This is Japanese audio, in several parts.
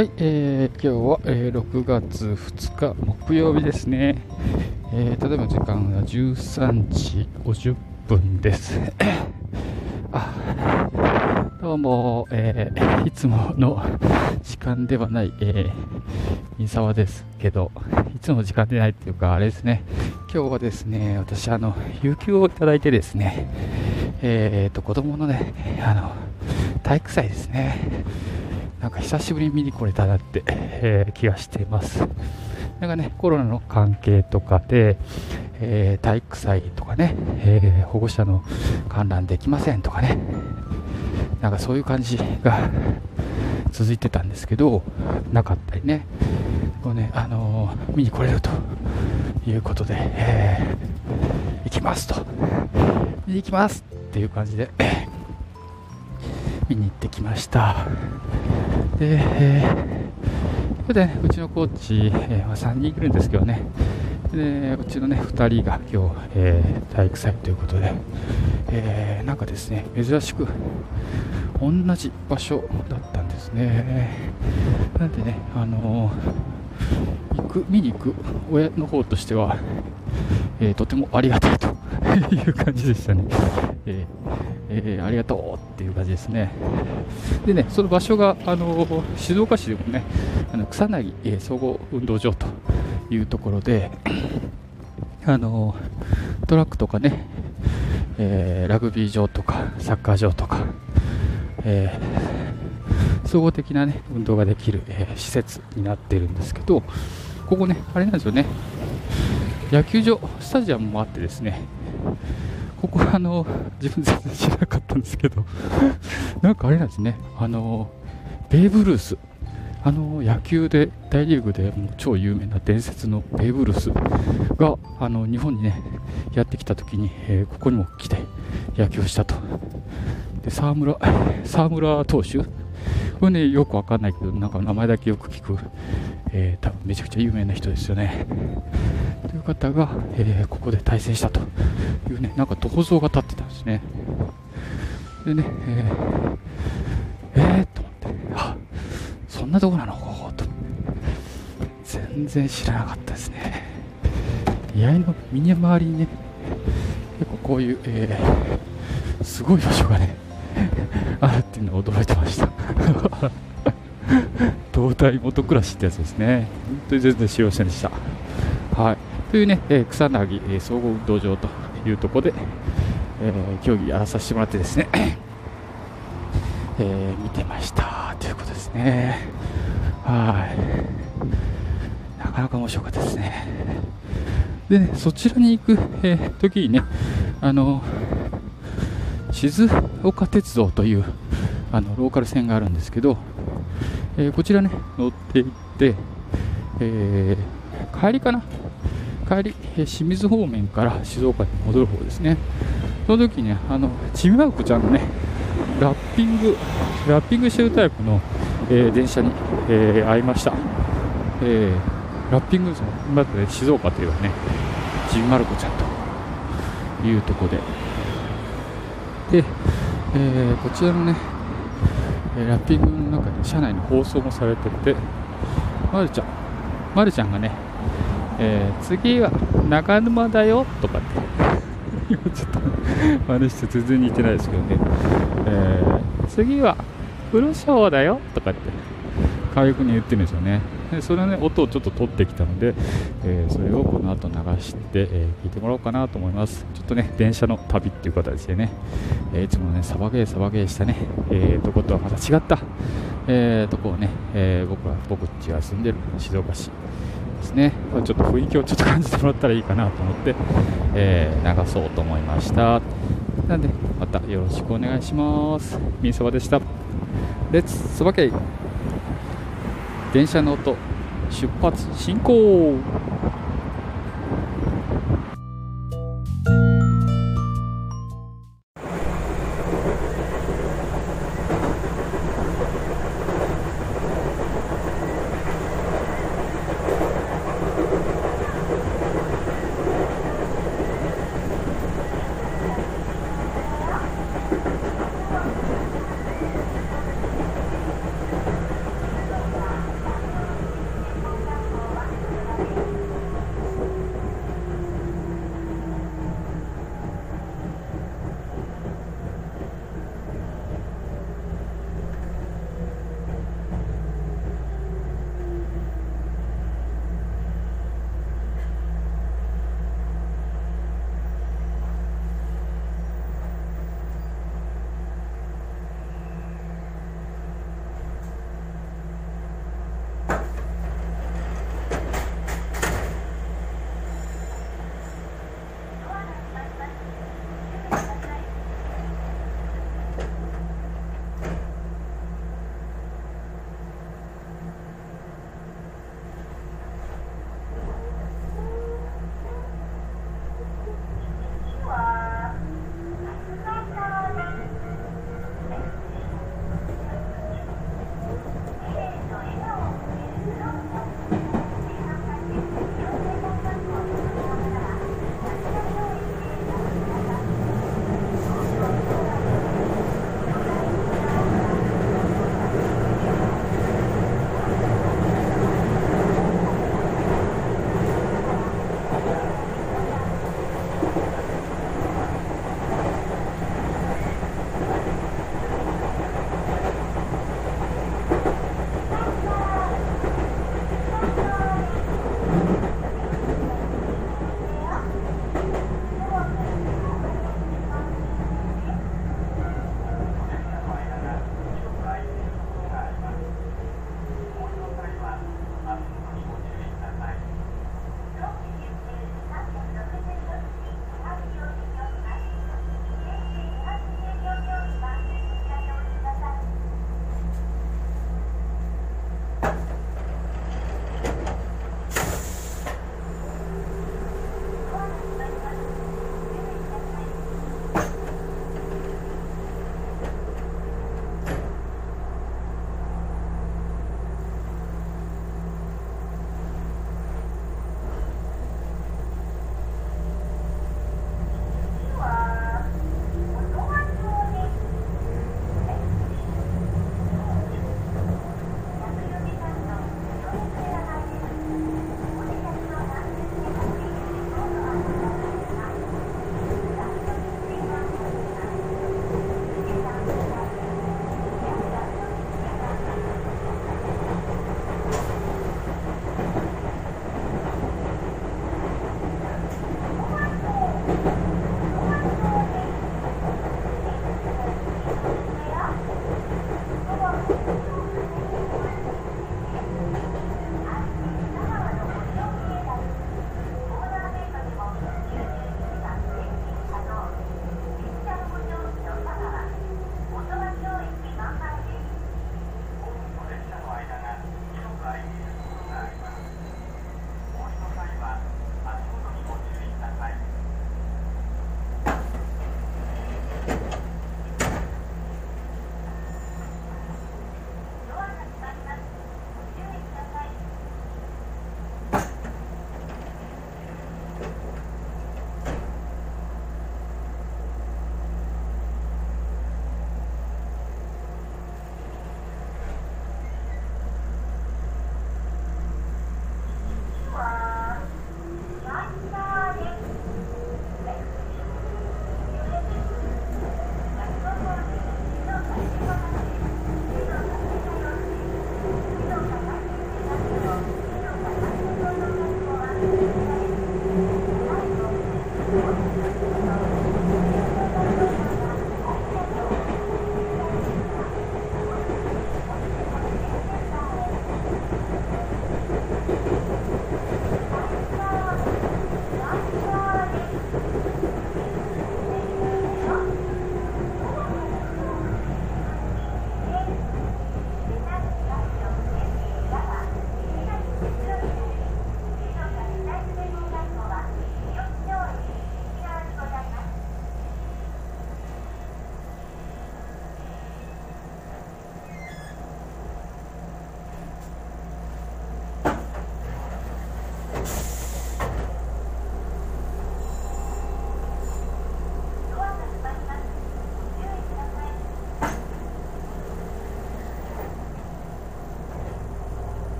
はい、えー、今日は、えー、6月2日木曜日ですね。えー、例えば時間は13時50分です。あどうも、えー、いつもの時間ではない、えー、三沢ですけど、いつも時間でないっていうか、あれですね、今日はですね、私、あの、有給をいただいてですね、えーと、子供のね、あの、体育祭ですね。なんか久しぶりに見に来れたなって、えー、気がしています。なんかね、コロナの関係とかで、えー、体育祭とかね、えー、保護者の観覧できませんとかね、なんかそういう感じが 続いてたんですけど、なかったりね、こうね、あのー、見に来れるということで、えー、行きますと、見に行きますっていう感じで、見に行ってきました。で、えー、これで、ね、うちのコーチ、えー、3人いるんですけどね、でうちのね2人が今日、えー、体育祭ということで、えー、なんかですね珍しく同じ場所だったんですね。なんでねあのー、行く見に行く親の方としては、えー、とてもありがたいという感じでしたね、ええー、ありがとうっていう感じですね。でね、その場所が、あの静岡市でもね、あの草薙、えー、総合運動場というところで、あのトラックとかね、えー、ラグビー場とかサッカー場とか、えー、総合的な、ね、運動ができる、えー、施設になってるんですけど、ここね、あれなんですよね、野球場、スタジアムもあってですね、ここはあの、自分全然知らなかったんですけど。なんかあれなんですね、あの、ベーブ・ルース、あの野球で大リーグでもう超有名な伝説のベーブ・ルースがあの日本にねやってきた時に、えー、ここにも来て野球をしたと。で沢村 沢村投手？これねよくわかんないけどなんか名前だけよく聞く、えー、多分めちゃくちゃ有名な人ですよね。という方が、えー、ここで対戦したというねなんか銅像が立ってたんですね。でねえー、えー、と思ってあそんなとこなの？ここと。全然知らなかったですね。居合の身に回りにね結構こういう、えー、すごい場所がね あるっていうのを驚いてました。東大元暮らしってやつですね。本当に全然知りませんでした。はい。というね、え、草薙、総合運動場というところで、えー、競技やらさせてもらってですね、え見てましたということですね。はい。なかなか面白かったですね。でねそちらに行く、えー、時にねあの静岡鉄道というあのローカル線があるんですけど、えー、こちらね乗っていって、えー、帰りかな帰り、清水方面から静岡に戻る方ですね。その時、ね、あのちびまる子ちゃんのねラッピングラッピングしてるタイプの、えー、電車に、えー、会いました、えー、ラッピングまずね静岡というねちびまる子ちゃんというとこで。で、えこちらのねラッピングの中で車内の放送もされててまるちゃんまるちゃんがね、え次は長沼だよとかって。今ちょっと真似して全然似てないですけどね、えー、次は古章だよとかって。可愛くに言ってるんですよね。でそれの、ね、音をちょっと取ってきたので、えー、それをこの後流して、えー、聞いてもらおうかなと思います。ちょっとね電車の旅っていう形でね、えー、いつもねサバゲーサバゲーしたね、えー、とことはまた違った、えー、とこをね、え僕は僕っちが住んでる静岡市。ですね、ちょっと雰囲気をちょっと感じてもらったらいいかなと思って、えー、流そうと思いました。なんでまたよろしくお願いします。みそばでした。レッツそばけい。電車の音。出発進行。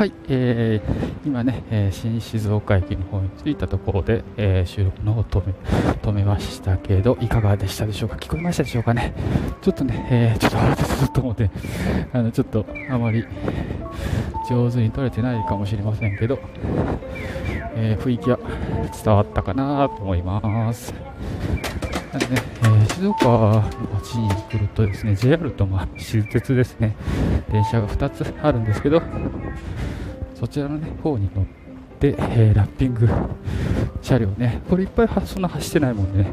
はい、えー、今ね、えー、新静岡駅の方に着いたところで、えー、収録の方を止め止めましたけど、いかがでしたでしょうか？聞こえましたでしょうかね？ちょっとね、えー、ちょっとずっと思って、あの、ちょっとあまり上手に撮れてないかもしれませんけど、えー、雰囲気は伝わったかなと思います。なんでね、えー、静岡の街に来るとですね、JR とまあ私鉄ですね、電車が2つあるんですけど、そちらの、ね、方に乗って、えー、ラッピング 車両ね、これいっぱいそんな走ってないもんでね、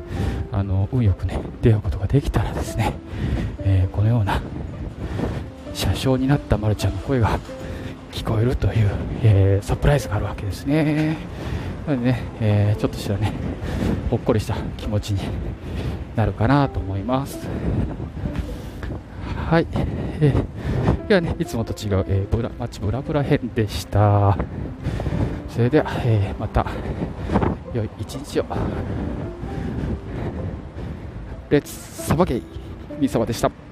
あの運よくね、出会うことができたらですね、えー、このような車掌になったまるちゃんの声が聞こえるという、えー、サプライズがあるわけですね。なのでね、えー、ちょっとしたね、ほっこりした気持ちになるかなと思います。はい。えー、ではね、いつもと違う、えー、ブラ街ブラブラ編でした。それでは、えー、また、良い一日を。レッツサバゲイ、三沢でした。